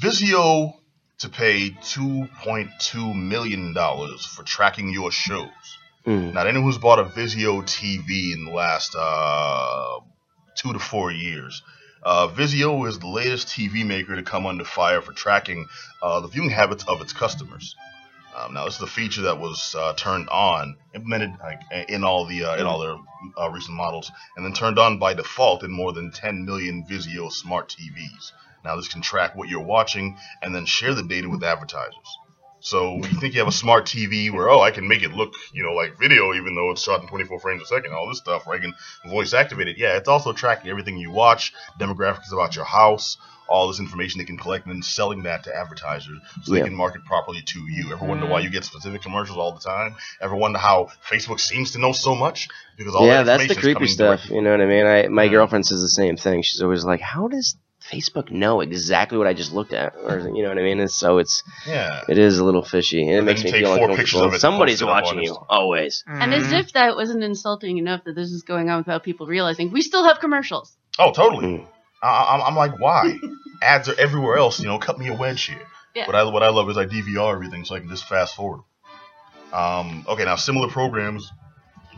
Vizio to pay two point two million dollars for tracking your shows. Mm. Now, anyone who's bought a Vizio TV in the last uh, two to four years, uh, Vizio is the latest TV maker to come under fire for tracking uh, the viewing habits of its customers. Um, now, this is a feature that was uh, turned on, implemented like, in all the uh, in all their uh, recent models, and then turned on by default in more than 10 million Vizio smart TVs. Now, this can track what you're watching and then share the data with advertisers. So you think you have a smart TV where oh I can make it look you know like video even though it's shot in 24 frames a second all this stuff where I can voice activate it yeah it's also tracking everything you watch demographics about your house all this information they can collect and then selling that to advertisers so Yeah. they can market properly to you ever wonder why mm-hmm. you get specific commercials all the time ever wonder how Facebook seems to know so much because all yeah, that that's the creepy stuff. directly- You know what I mean? I my Yeah. girlfriend says the same thing. She's always like, "How does Facebook know exactly what I just looked at?" Or you know what I mean? And so it's yeah it is a little fishy, and it And makes me feel take four pictures uncomfortable. of it and Somebody's post it up watching on you Insta. always. And as if that wasn't insulting enough that this is going on without people realizing, we still have commercials. oh totally Mm. I, I'm, I'm like why ads are everywhere else you know cut me a wedge here Yeah. What I what I love is I DVR everything so I can just fast forward. Um, okay, now similar programs,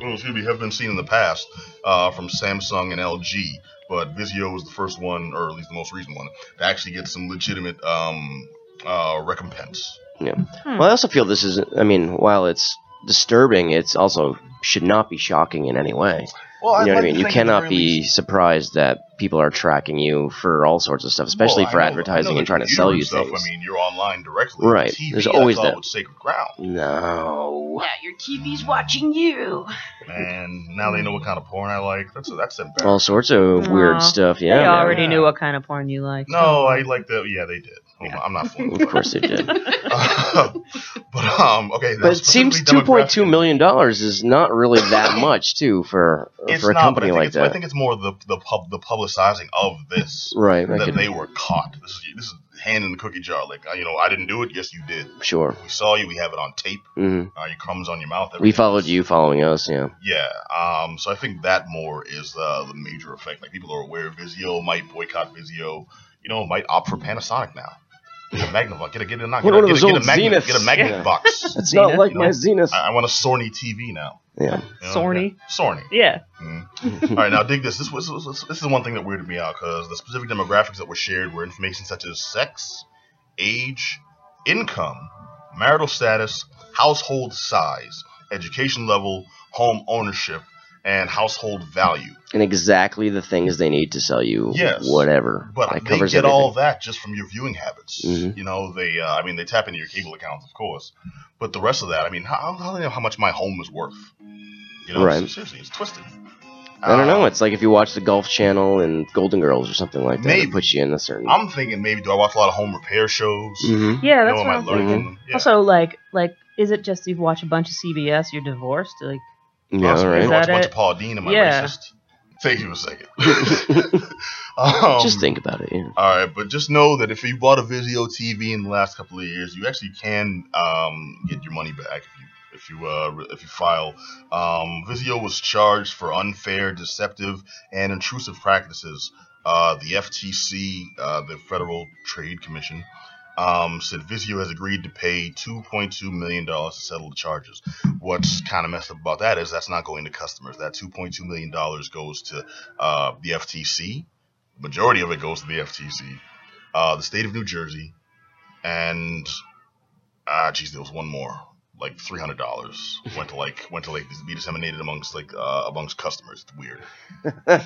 oh, excuse me, have been seen in the past uh, from Samsung and LG, but Vizio was the first one, or at least the most recent one, to actually get some legitimate um, uh, recompense. Yeah. Hmm. Well, I also feel this is. I mean, while it's disturbing, it's also should not be shocking in any way. Well, You know what I mean? You cannot be surprised that people are tracking you for all sorts of stuff, especially for advertising and trying to sell you stuff. things. I mean, you're online directly. Right. TV, There's always that. was sacred ground. No. Yeah, your TV's watching you. And now they know what kind of porn I like. That's that's embarrassing. All sorts of Aw. weird stuff. Yeah. they already Yeah. knew what kind of porn you like. no, I like the. Yeah, they did. I'm- I'm not fooling. Of course they did. but um, okay. But it seems two point two million dollars is not really that much, too, for It's for a not, but company I think like it's, I think it's more the the pub the publicizing of this Right. That could, they were caught. This is this is hand in the cookie jar. Like you know, I didn't do it. Yes, you did. sure. We saw you. We have it on tape. Mm-hmm. Uh, your crumbs on your mouth. We followed else. you following us. Yeah. Yeah. Um. So I think that more is uh, the major effect. Like people are aware Vizio might boycott Vizio. You know, might opt for Panasonic now. Get a magnify. Get a get a not One get a, of get a, get a old magnet. Zeniths. Get a magnet Yeah. box. It's Zenith, not like you my know? Zenith. I, I want a Sony TV now. Yeah. you know? Sony? Sony. Yeah. Mm. All right, now dig this. This was this, was- this is one thing that weirded me out because the specific demographics that were shared were information such as sex, age, income, marital status, household size, education level, home ownership, and household value. And exactly the things they need to sell you. Yes. Whatever. But that they get everything. all that just from your viewing habits. Mhm. You know, they uh, I mean they tap into your cable accounts, of course, but the rest of that, I mean, how, how do they know how much my home is worth? You know, Right. seriously, it's twisted. I don't know. Uh, It's like if you watch the Golf Channel and Golden Girls or something like that. Maybe. It puts you in a certain. I'm thinking maybe do I watch a lot of home repair shows? Mhm. Yeah, You that's know, what am I I'm learning thinking. from them? Yeah. Also, like, like, is it just you watch a bunch of CBS, you're divorced? Like, Yeah, Also, all maybe right. watch a bunch of Paula Deen. Am I Yeah. racist? Take you a second. um, Just think about it. Yeah. All right, but just know that if you bought a Vizio TV in the last couple of years, you actually can um, get your money back if you if you uh, if you file. Um, Vizio was charged for unfair, deceptive, and intrusive practices. Uh, the FTC, uh, the Federal Trade Commission, um, said Vizio has agreed to pay 2.2 million dollars to settle the charges. What's kind of messed up about that is that's not going to customers. That 2.2 million dollars goes to uh, the FTC. Majority of it goes to the FTC, uh, the state of New Jersey, and ah, geez, there was one more. Like three hundred dollars went to like went to like be disseminated amongst like uh, amongst customers. It's weird, uh,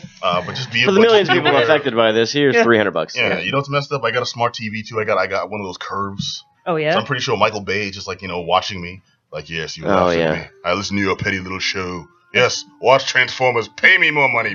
but just be For the millions of people aware. affected by this, here's Yeah. 300 bucks. Yeah, you know what's messed up? I got a smart TV too. I got I got one of those curves. oh So yeah, I'm pretty sure Michael Bay just like you know watching me. Like yes, you Oh, laughed yeah. at me. I listen to your petty little show. Yes, watch Transformers. Pay me more money,